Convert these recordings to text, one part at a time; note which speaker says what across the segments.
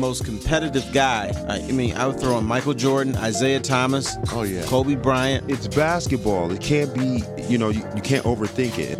Speaker 1: most competitive guy. I, I mean, I would throw in Michael Jordan, Isiah Thomas,
Speaker 2: Oh yeah.
Speaker 1: Kobe Bryant.
Speaker 2: It's basketball. It can't be, you know, you, you can't overthink it.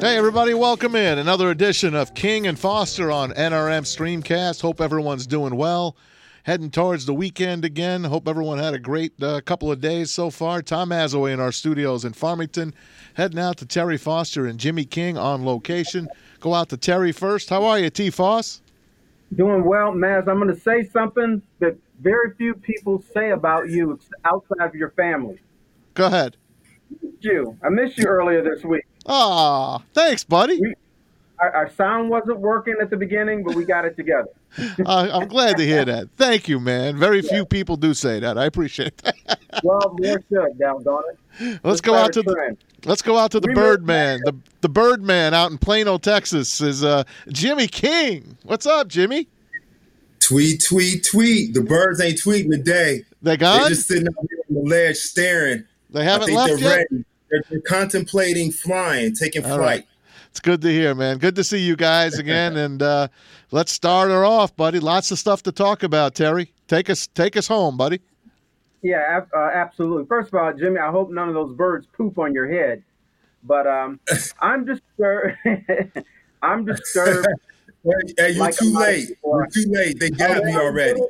Speaker 3: Hey, everybody, welcome in another edition of King and Foster on NRM Streamcast. Hope everyone's doing well. Heading towards the weekend again. Hope everyone had a great uh, couple of days so far. Tom Mazaway in our studios in Farmington. Heading out to Terry Foster and Jimmy King on location. Go out to Terry first. How are you, T. Foss?
Speaker 4: Doing well, Maz. I'm going to say something that very few people say about you outside of your family.
Speaker 3: Go ahead.
Speaker 4: You, I missed you earlier this week.
Speaker 3: Ah, thanks, buddy.
Speaker 4: We- Our, our sound wasn't working at the beginning, but we got it together.
Speaker 3: Uh, I'm glad to hear that. Thank you, man. Very few people do say that. I appreciate that.
Speaker 4: Well, more should, doggone it.
Speaker 3: Let's go out to the. Let's go out to the
Speaker 4: We
Speaker 3: Birdman. The the Birdman out in Plano, Texas is uh, Jimmy King. What's up, Jimmy?
Speaker 5: Tweet, tweet, tweet. The birds ain't tweeting today.
Speaker 3: They gone.
Speaker 5: They're just sitting out here on the ledge staring.
Speaker 3: They
Speaker 5: I
Speaker 3: haven't
Speaker 5: think
Speaker 3: left
Speaker 5: they're
Speaker 3: yet.
Speaker 5: ready. They're, they're contemplating flying, taking
Speaker 3: All
Speaker 5: flight.
Speaker 3: right. It's good to hear, man. Good to see you guys again. and uh, let's start her off, buddy. Lots of stuff to talk about, Terry. Take us take us home, buddy.
Speaker 4: Yeah, uh, absolutely. First of all, Jimmy, I hope none of those birds poop on your head. But um, I'm disturbed. I'm disturbed.
Speaker 5: Hey, hey, you
Speaker 4: Like
Speaker 5: too late. You're too late. They got me already.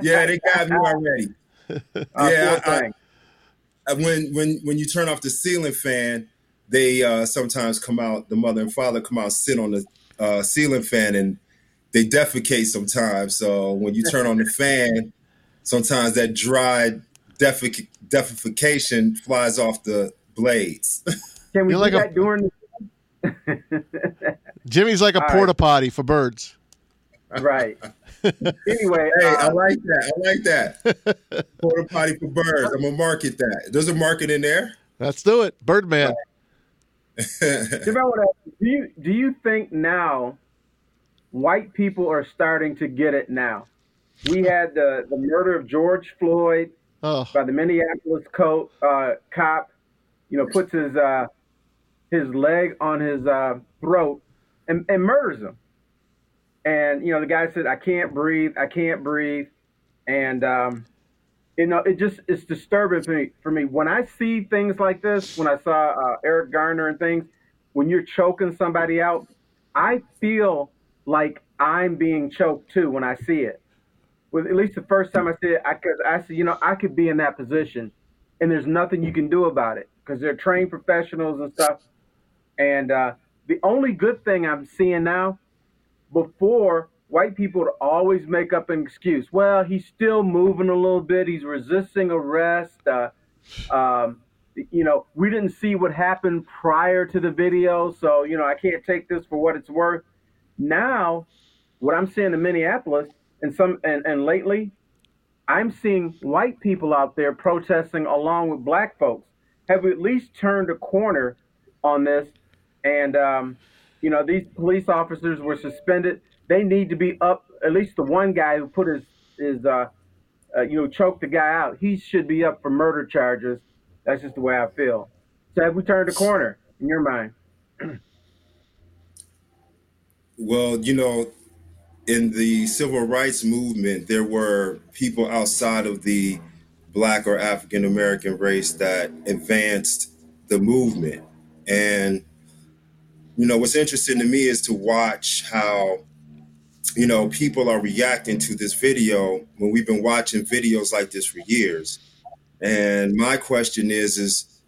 Speaker 5: Yeah, they got me already.
Speaker 4: Uh,
Speaker 5: Yeah,
Speaker 4: poor
Speaker 5: I- Uh, When when when you turn off the ceiling fan, they uh, sometimes come out. The mother and father come out, sit on the uh, ceiling fan, and they defecate sometimes. So when you turn on the fan, sometimes that dried defec- defecation flies off the blades.
Speaker 4: Can we
Speaker 3: You're like
Speaker 4: do
Speaker 3: a-
Speaker 4: that during
Speaker 3: Jimmy's like a
Speaker 4: All right.
Speaker 3: porta potty for birds.
Speaker 4: right? Anyway,
Speaker 5: Hey,
Speaker 4: uh,
Speaker 5: I like that. I like that. Porta potty for birds. I'm gonna market that. There's a market in there.
Speaker 3: Let's do it. Birdman.
Speaker 4: Jim, I wanna ask you, do you do you think now white people are starting to get it now? We had the, the murder of George Floyd
Speaker 3: Oh,
Speaker 4: by the Minneapolis co- uh, cop. You know, puts his uh, his leg on his uh, throat and, and murders him. And you know, the guy said, "I can't breathe. I can't breathe." And um, you know, it just it's disturbing for me. For me, when I see things like this, when I saw uh, Eric Garner and things, when you're choking somebody out, I feel like I'm being choked too when I see it. Well, at least the first time I see it, I could I see, you know, I could be in that position, and there's nothing you can do about it because they're trained professionals and stuff. And uh, the only good thing I'm seeing now, before white people would always make up an excuse. Well, he's still moving a little bit. He's resisting arrest. Uh, um, you know, we didn't see what happened prior to the video, so you know, I can't take this for what it's worth. Now, what I'm seeing in Minneapolis and some and, and lately, I'm seeing white people out there protesting along with black folks. Have we at least turned a corner on this? And um, you know, these police officers were suspended. They need to be up. At least the one guy who put his his uh, uh, you know choked the guy out. He should be up for murder charges. That's just the way I feel. So have we turned a corner in your mind?
Speaker 5: Well, you know, in the civil rights movement, there were people outside of the Black or African American race that advanced the movement. And, you know, what's interesting to me is to watch how, you know, people are reacting to this video when we've been watching videos like this for years. And my question is, is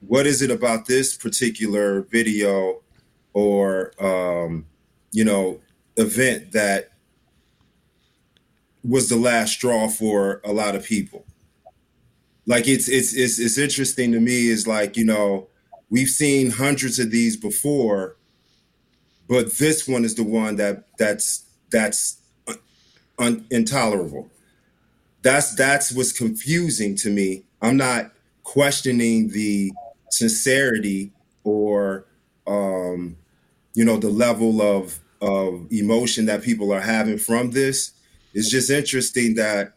Speaker 5: what is it about this particular video or, um, you know, event that was the last straw for a lot of people. Like it's it's it's it's interesting to me is like, you know, we've seen hundreds of these before, but this one is the one that that's that's un, intolerable. That's that's what's confusing to me. I'm not questioning the sincerity or um you know the level of of emotion that people are having from this it's just interesting that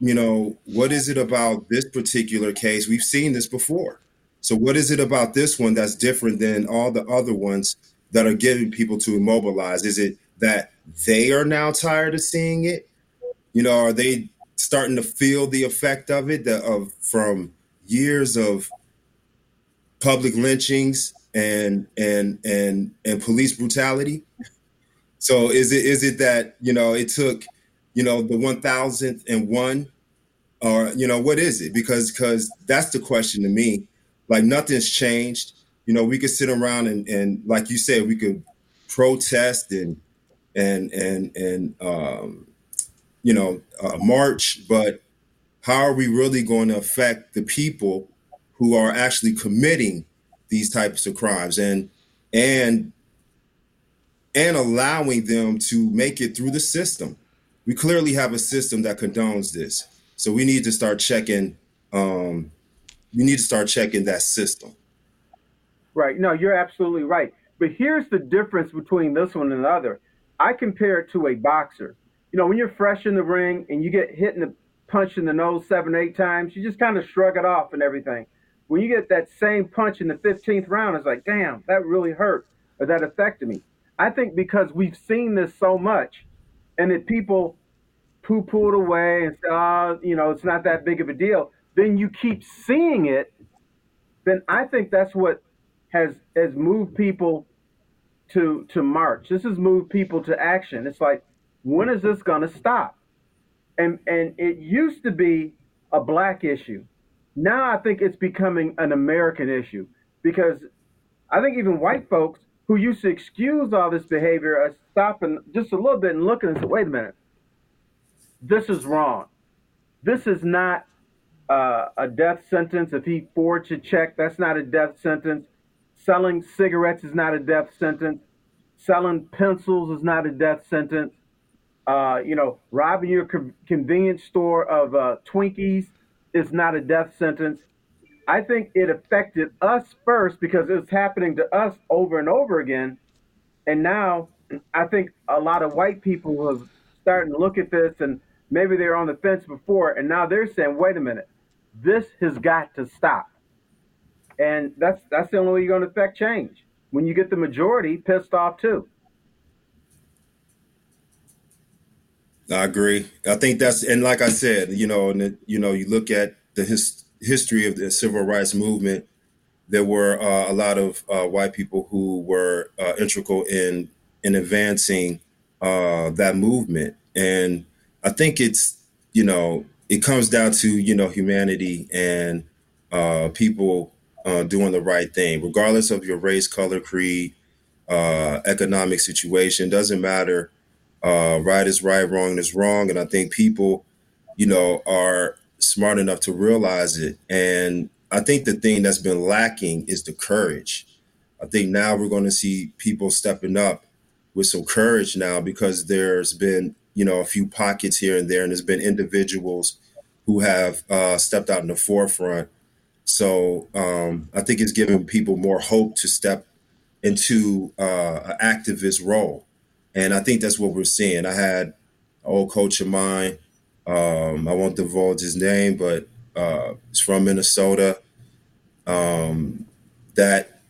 Speaker 5: you know what is it about this particular case we've seen this before so what is it about this one that's different than all the other ones that are getting people to immobilize? Is it that they are now tired of seeing it? You know, are they starting to feel the effect of it the, of from years of public lynchings and and and and police brutality? So is it is it that you know it took you know the one thousandth and one or you know what is it because because that's the question to me like nothing's changed you know we could sit around and and like you said we could protest and and and and um you know uh, march but how are we really going to affect the people who are actually committing these types of crimes and and and allowing them to make it through the system we clearly have a system that condones this so we need to start checking. Um, we need to start checking that system.
Speaker 4: Right. No, you're absolutely right. But here's the difference between this one and the other. I compare it to a boxer. You know, when you're fresh in the ring and you get hit in the punch in the nose seven, eight times, you just kind of shrug it off and everything. When you get that same punch in the 15th round, it's like, damn, that really hurt or that affected me. I think because we've seen this so much and that people poo poo it away and say, oh, ah, you know, it's not that big of a deal, then you keep seeing it, then I think that's what has has moved people to to march. This has moved people to action. It's like, when is this gonna stop? And and it used to be a black issue. Now I think it's becoming an American issue because I think even white folks who used to excuse all this behavior are stopping just a little bit and looking and say, wait a minute, this is wrong. This is not uh, a death sentence. If he forged a check, that's not a death sentence. Selling cigarettes is not a death sentence. Selling pencils is not a death sentence. Uh, you know, robbing your co- convenience store of uh, Twinkies is not a death sentence. I think it affected us first because it's happening to us over and over again. And now I think a lot of white people have starting to look at this and maybe they were on the fence before, and now they're saying, wait a minute, this has got to stop. And that's that's the only way you're going to affect change. When you get the majority pissed off too.
Speaker 5: I agree. I think that's and like I said, you know, and you know, you look at the his, history of the civil rights movement. There were uh, a lot of uh, white people who were uh, integral in in advancing uh, that movement, and I think it's you know it comes down to you know humanity and uh, people uh, doing the right thing, regardless of your race, color, creed, uh, economic situation. Doesn't matter. Uh, right is right, wrong is wrong, and I think people, you know, are smart enough to realize it. And I think the thing that's been lacking is the courage. I think now we're going to see people stepping up with some courage now because there's been you know, a few pockets here and there, and there's been individuals who have uh, stepped out in the forefront. So um, I think it's given people more hope to step into uh, an activist role, and I think that's what we're seeing. I had an old coach of mine. Um, I won't divulge his name, but uh, he's from Minnesota. Um, that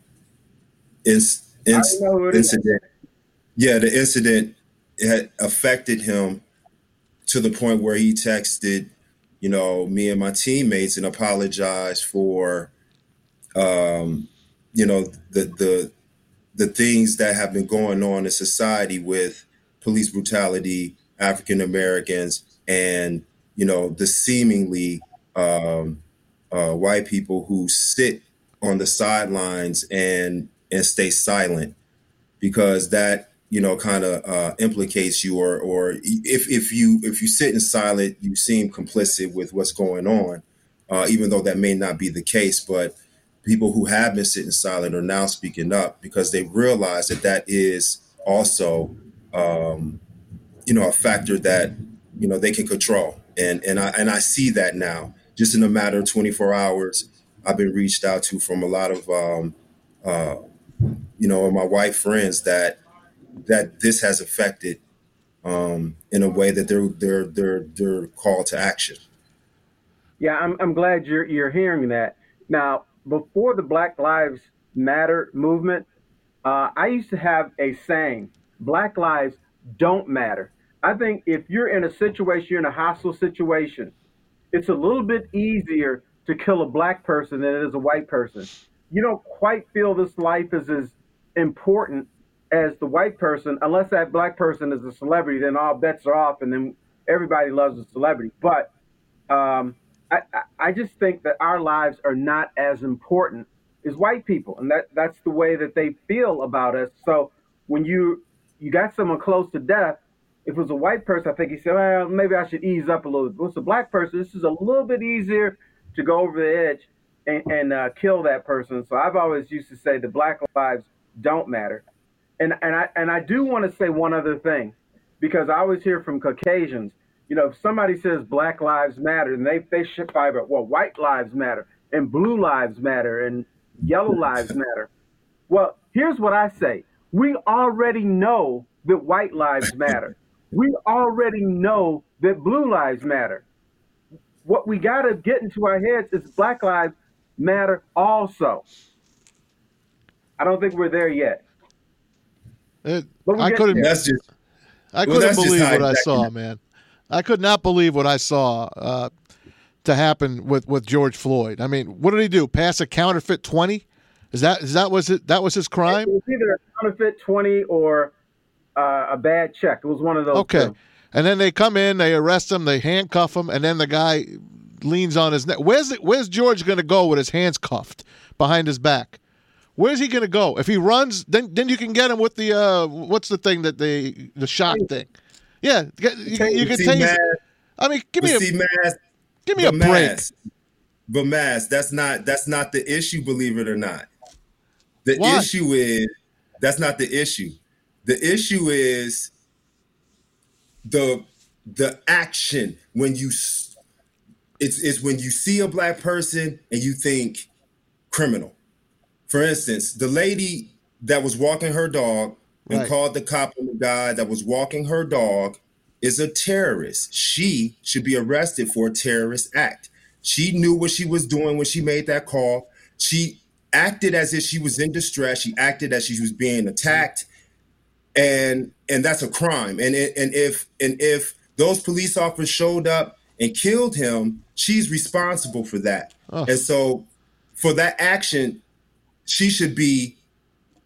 Speaker 5: inc- inc- incident, yeah, the incident had affected him to the point where he texted, you know, me and my teammates and apologize for, um, you know, the the the things that have been going on in society with police brutality, African Americans, and you know the seemingly um, uh, white people who sit on the sidelines and and stay silent. Because that you know, kind of uh, implicates you, or or if if you if you sit in silent, you seem complicit with what's going on, uh, even though that may not be the case. But people who have been sitting silent are now speaking up because they realize that that is also, um, you know, a factor that you know they can control, and and I and I see that now. Just in a matter of 24 hours, I've been reached out to from a lot of, um, uh, you know, my white friends that that this has affected um, in a way that they're they're they're they're called to action.
Speaker 4: Yeah, I'm I'm glad you're you're hearing that. Now, before the Black Lives Matter movement, uh, I used to have a saying: "Black lives don't matter." I think if you're in a situation, you're in a hostile situation, it's a little bit easier to kill a black person than it is a white person. You don't quite feel this life is as important as the white person, unless that black person is a celebrity, then all bets are off, and then everybody loves a celebrity. But um, I, I just think that our lives are not as important as white people, and that that's the way that they feel about us. So when you you got someone close to death, if it was a white person, I think he said, well, maybe I should ease up a little bit. But it's a black person, this is a little bit easier to go over the edge and, and uh, kill that person. So I've always used to say the black lives don't matter. And and I and I do want to say one other thing, because I always hear from Caucasians, you know, if somebody says Black Lives Matter, and they they ship fiber, well, White Lives Matter and Blue Lives Matter and Yellow Lives Matter. Well, here's what I say: we already know that White Lives Matter. We already know that Blue Lives Matter. What we got to get into our heads is Black Lives Matter also. I don't think we're there yet.
Speaker 3: It, I couldn't.
Speaker 5: That's just.
Speaker 3: I couldn't well, believe what I saw, man. I could not believe what I saw uh, to happen with, with George Floyd. I mean, what did he do? Pass a counterfeit twenty? Is that is that was it? That was his crime?
Speaker 4: It was either a counterfeit twenty or uh, a bad check. It was one of those.
Speaker 3: Okay, two. and then they come in, they arrest him, they handcuff him, and then the guy leans on his neck. Where's it, Where's George going to go with his hands cuffed behind his back? Where's he going to go? If he runs, then then you can get him with the uh, what's the thing that they the shot thing? Yeah, you, you, you can tase. I mean, give me a
Speaker 5: mask,
Speaker 3: give me a break.
Speaker 5: but mask, that's not that's not the issue. Believe it or not, the what? issue is that's not the issue. The issue is the the action when you it's it's when you see a black person and you think criminal for instance, the lady that was walking her dog and right. called the cop on the guy that was walking her dog is a terrorist. She should be arrested for a terrorist act. She knew what she was doing when she made that call. She acted as if she was in distress. She acted as she was being attacked, and and that's a crime. And and if and if those police officers showed up and killed him, she's responsible for that. Oh. And so, for that action, she should be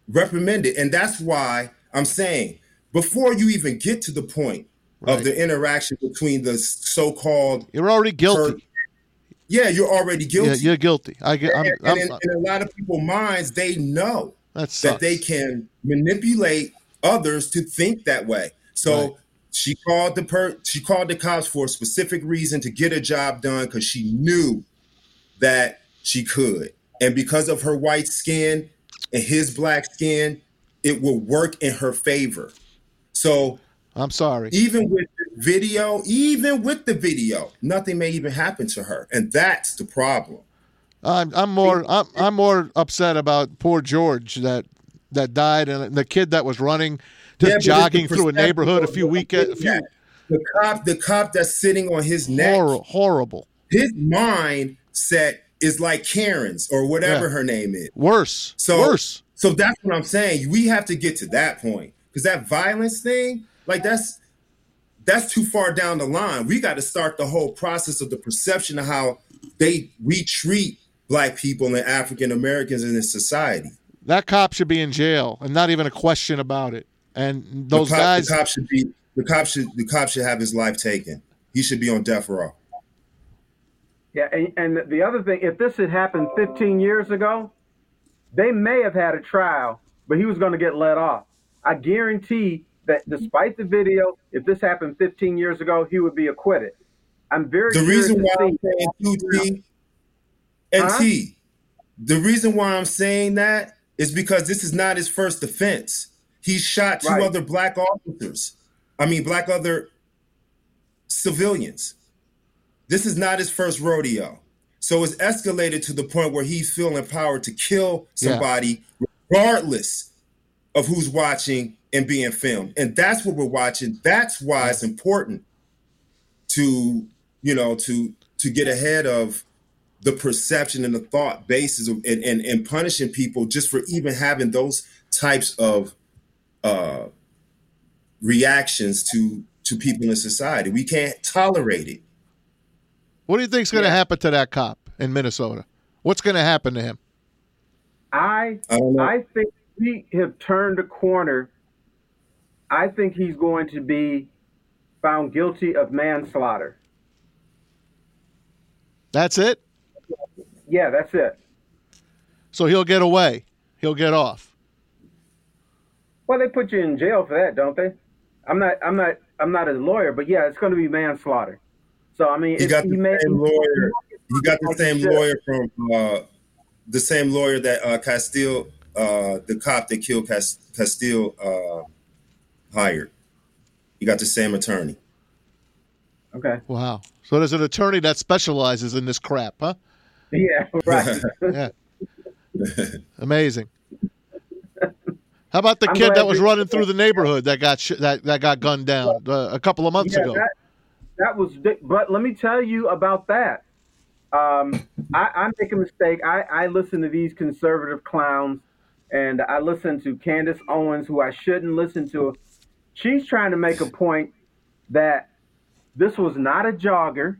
Speaker 5: reprimanded. And that's why I'm saying before you even get to the point right. of the interaction between the so-called
Speaker 3: you're already guilty.
Speaker 5: yeah, you're already guilty.
Speaker 3: Yeah, you're guilty. I get.
Speaker 5: I'm, and, I'm, in, in, a lot of people's minds, they know that they can manipulate others to think that way. So right. she called the per she called the cops for a specific reason to get a job done because she knew that she could. And because of her white skin and his black skin, it will work in her favor. So
Speaker 3: I'm sorry.
Speaker 5: Even with the video, even with the video, nothing may even happen to her. And that's the problem.
Speaker 3: I'm I'm more I'm, I'm more upset about poor George that that died and the kid that was running just yeah, jogging through a neighborhood a few weekends a few
Speaker 5: the cop the cop that's sitting on his neck
Speaker 3: horrible, horrible.
Speaker 5: his mind set is like Karen's or whatever yeah. her name is.
Speaker 3: Worse.
Speaker 5: So
Speaker 3: worse.
Speaker 5: So that's what I'm saying. We have to get to that point because that violence thing, like that's that's too far down the line. We got to start the whole process of the perception of how they we treat black people and African Americans in this society.
Speaker 3: That cop should be in jail, and not even a question about it. And those
Speaker 5: the cop,
Speaker 3: guys,
Speaker 5: the cop should be the cop should the cop should have his life taken. He should be on death row.
Speaker 4: Yeah, and, and the other thing, if this had happened 15 years ago, they may have had a trial, but he was going to get let off. I guarantee that despite the video, if this happened 15 years ago, he would be acquitted. I'm very
Speaker 5: the reason why I'm saying two T and huh? T. The reason why I'm saying that is because this is not his first offense. He shot two right. other black officers. I mean, black other civilians. This is not his first rodeo. So it's escalated to the point where he's feeling empowered to kill somebody yeah. regardless of who's watching and being filmed. And that's what we're watching. That's why it's important to, you know, to to get ahead of the perception and the thought basis of and, and, and punishing people just for even having those types of uh, reactions to to people in society. We can't tolerate it.
Speaker 3: What do you think's going to
Speaker 4: Yeah.
Speaker 3: happen to that cop in Minnesota? What's going to happen to him?
Speaker 4: I
Speaker 5: I.
Speaker 4: I think we have turned a corner. I think he's going to be found guilty of manslaughter.
Speaker 3: That's it.
Speaker 4: Yeah, that's it.
Speaker 3: So he'll get away. He'll get off.
Speaker 4: Well, they put you in jail for that, don't they? I'm not. I'm not. I'm not a lawyer, but yeah, it's going to be manslaughter. So I mean,
Speaker 5: He got the
Speaker 4: may-
Speaker 5: same lawyer. He got the
Speaker 4: Like
Speaker 5: same lawyer from uh, the same lawyer that uh, Castile, uh, the cop that killed Cas- Castile, uh, hired. He got the same attorney.
Speaker 4: Okay.
Speaker 3: Wow. So there's an attorney that specializes in this crap, huh?
Speaker 4: Yeah. Right.
Speaker 3: Yeah. Amazing. How about the
Speaker 4: I'm
Speaker 3: kid that was running through the neighborhood that got sh- that that got gunned down uh, a couple of months
Speaker 4: yeah,
Speaker 3: ago?
Speaker 4: that, that was. But let me tell you about that. Um, I, I make a mistake. I, I listen to these conservative clowns, and I listen to Candace Owens, who I shouldn't listen to. She's trying to make a point that this was not a jogger,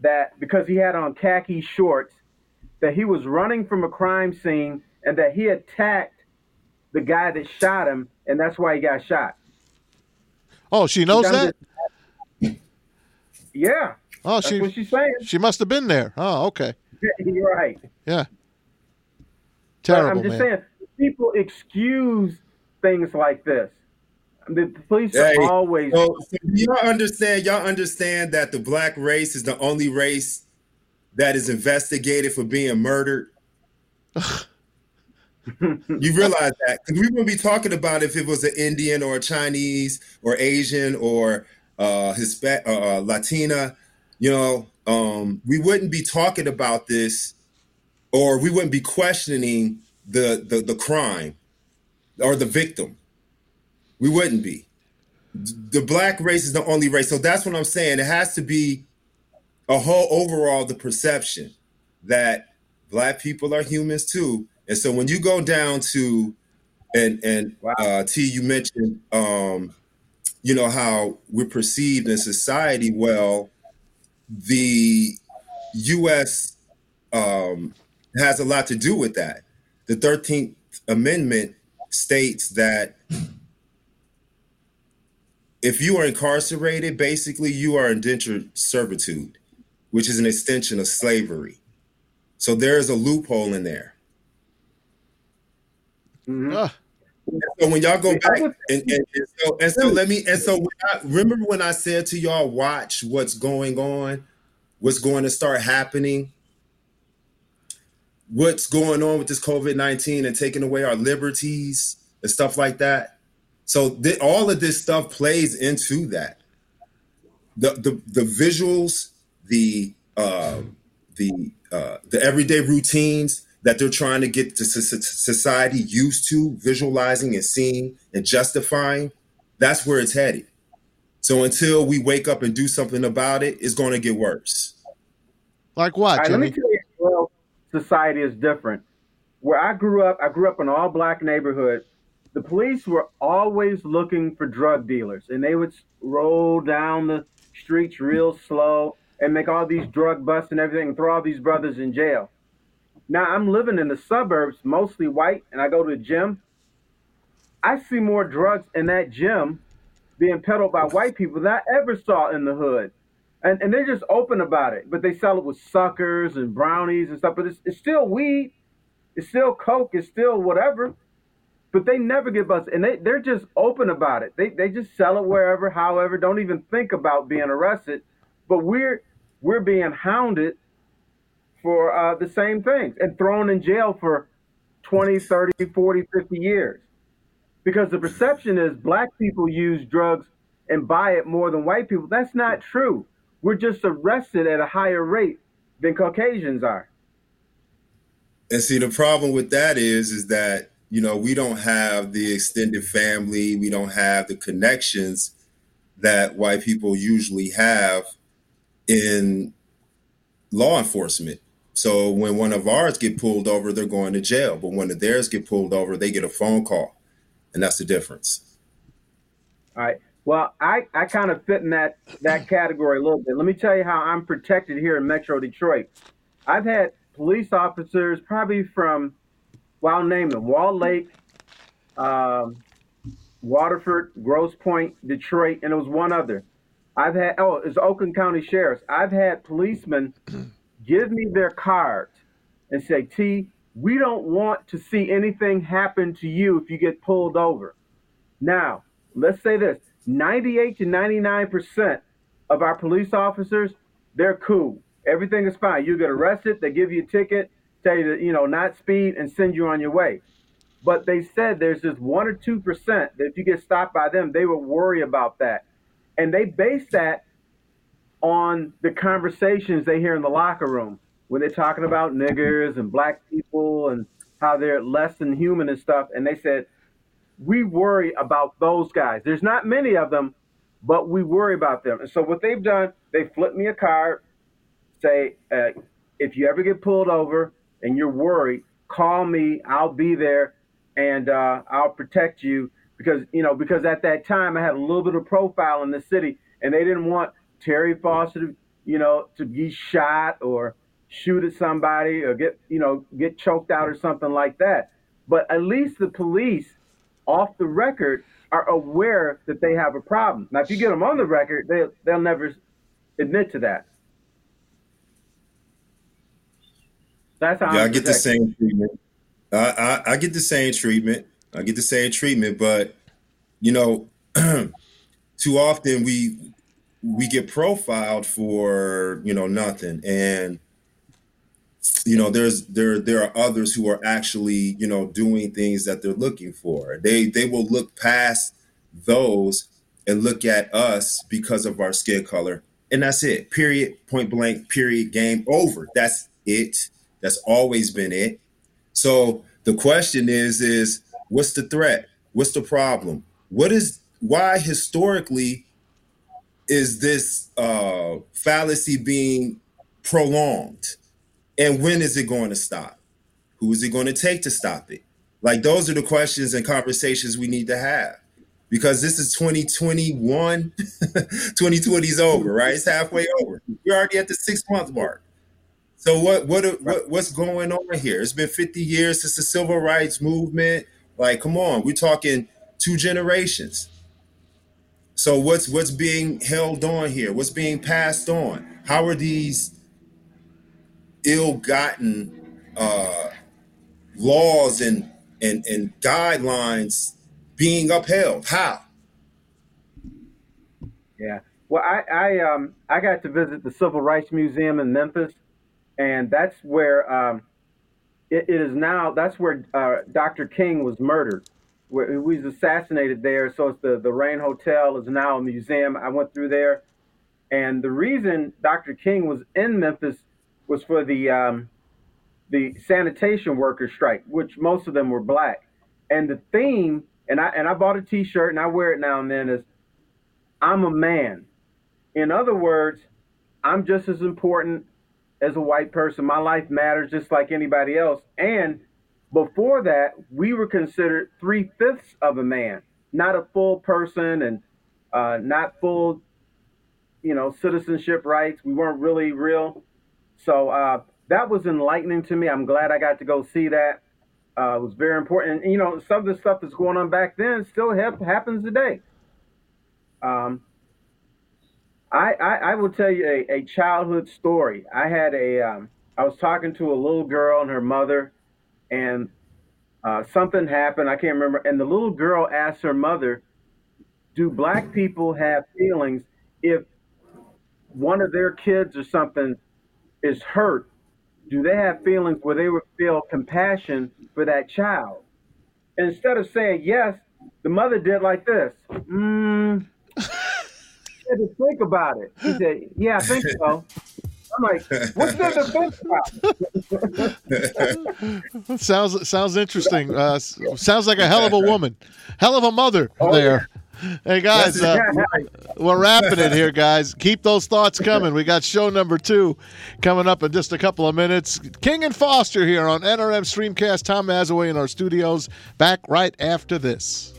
Speaker 4: that because he had on khaki shorts, that he was running from a crime scene, and that he attacked the guy that shot him, and that's why he got shot.
Speaker 3: Oh, she knows that.
Speaker 4: Yeah,
Speaker 3: Oh,
Speaker 4: that's what
Speaker 3: she
Speaker 4: she's saying.
Speaker 3: she must have been there. Oh, okay.
Speaker 4: You're right.
Speaker 3: Yeah.
Speaker 4: But
Speaker 3: Terrible,
Speaker 4: I'm just
Speaker 3: man.
Speaker 4: saying, people excuse things like this. The police
Speaker 5: Hey,
Speaker 4: are always.
Speaker 5: So, so y'all understand? Y'all understand that the black race is the only race that is investigated for being murdered. you realize that because we wouldn't be talking about if it was an Indian or a Chinese or Asian or uh, Hispanic, uh, Latina. You know, um, we wouldn't be talking about this, or we wouldn't be questioning the the, the crime or the victim. We wouldn't be the black race is the only race. So that's what I'm saying. It has to be a whole overall the perception that black people are humans too. And so when you go down to and and
Speaker 4: Wow.
Speaker 5: uh T you mentioned um you know how we're perceived in society well the US um has a lot to do with that. The 13th amendment states that if you are incarcerated, basically you are indentured servitude, which is an extension of slavery. So there is a loophole in there.
Speaker 4: Mhm.
Speaker 3: Ah,
Speaker 5: So when y'all go back and, and, and so and so let me and so when I, remember when I said to y'all, watch what's going on, what's going to start happening, what's going on with this COVID nineteen and taking away our liberties and stuff like that. So th- all of this stuff plays into that. The the the visuals, the uh, the uh, the everyday routines that they're trying to get the so- so- society used to visualizing and seeing and justifying. That's where it's headed. So until we wake up and do something about it, it's going to get worse.
Speaker 3: like what,
Speaker 4: right, let me tell you, well, society is different. Where I grew up, I grew up in an all black neighborhood. The police were always looking for drug dealers, and they would roll down the streets real slow and make all these drug busts and everything and throw all these brothers in jail. Now I'm living in the suburbs, mostly white, and I go to the gym. I see more drugs in that gym being peddled by white people than I ever saw in the hood. And, and they're just open about it, but they sell it with suckers and brownies and stuff. But it's, it's still weed, it's still coke, it's still whatever. But they never get busted, and they they're just open about it. They they just sell it wherever, however. Don't even think about being arrested. But we're we're being hounded for uh, the same things and thrown in jail for 20, 30, 40, 50 years. Because the perception is black people use drugs and buy it more than white people. That's not true. We're just arrested at a higher rate than Caucasians are.
Speaker 5: And see, the problem with that is, is that you know we don't have the extended family, we don't have the connections that white people usually have in law enforcement. So when one of ours get pulled over, they're going to jail. But when the theirs get pulled over, they get a phone call, and that's the difference.
Speaker 4: All right. Well, I, I kind of fit in that that category a little bit. Let me tell you how I'm protected here in Metro Detroit. I've had police officers probably from, well, I'll name them: Walled Lake, um, Waterford, Grosse Pointe, Detroit, and it was one other. I've had oh, it's Oakland County Sheriffs. I've had policemen give me their cards and say, T, we don't want to see anything happen to you if you get pulled over. Now, let's say this 98 to 99% of our police officers, they're cool. Everything is fine. You get arrested, they give you a ticket, tell you to, you know, not speed and send you on your way. But they said there's just one or two percent that if you get stopped by them, they would worry about that. And they base that on the conversations they hear in the locker room when they're talking about niggers and black people and how they're less than human and stuff. And they said, we worry about those guys. There's not many of them, but we worry about them. And so what they've done, they flip me a card, say, uh, if you ever get pulled over and you're worried, call me. I'll be there and uh, I'll protect you because you know because at that time I had a little bit of profile in the city and they didn't want Terry Foster, you know, to be shot or shoot at somebody or get, you know, get choked out or something like that. But at least the police, off the record, are aware that they have a problem. Now, if you get them on the record, they they'll never admit to that.
Speaker 5: That's how yeah, I'm i get the same treatment. I, I, I get the same treatment. I get the same treatment, but you know, too often we we get profiled for you know nothing. And you know there's there there are others who are actually you know doing things that they're looking for. They they will look past those and look at us because of our skin color. And that's it. Period. Point blank. Period. Game over. That's it. That's always been it. So the question is is what's the threat? What's the problem? What is why historically is this uh, fallacy being prolonged? And when is it going to stop? Who is it going to take to stop it? Like, those are the questions and conversations we need to have because this is 2021. 2020 is over, right? It's halfway over. We're already at the six month mark. So what what what what's going on here? It's been 50 years since the civil rights movement. Like, come on, we're talking two generations. So what's what's being held on here? What's being passed on? How are these ill-gotten uh, laws and, and and guidelines being upheld? How?
Speaker 4: Yeah. Well, I I um I got to visit the Civil Rights Museum in Memphis, and that's where um it, it is now. That's where uh, Dr. King was murdered where he was assassinated there. So it's the the Lorraine Motel is now a museum. I went through there, and the reason Dr. King was in Memphis was for the um, the sanitation workers strike, which most of them were black. And the theme, and I and I bought a T-shirt and I wear it now and then is, I'm a man. In other words, I'm just as important as a white person. My life matters just like anybody else, and before that, we were considered three fifths of a man, not a full person and uh, not full, you know, citizenship rights. We weren't really real. So uh, that was enlightening to me. I'm glad I got to go see that. Uh, it was very important. And, you know, some of the stuff that's going on back then still ha- happens today. Um, I, I, I, will tell you a, a childhood story. I had a, um, I was talking to a little girl and her mother, and uh, something happened. I can't remember. And the little girl asked her mother, "Do black people have feelings if one of their kids or something is hurt? Do they have feelings where they would feel compassion for that child?" Instead of saying yes, the mother did like this. Mm. She had to think about it. She said, "Yeah, I think so." I'm like, what's the
Speaker 3: defense about? sounds sounds interesting. Uh, sounds like a hell of a woman, hell of a mother oh, there. Hey guys, uh, we're wrapping it here, guys. Keep those thoughts coming. We got show number two coming up in just a couple of minutes. King and Foster here on NRM Streamcast. Tom Mazaway in our studios. Back right after this.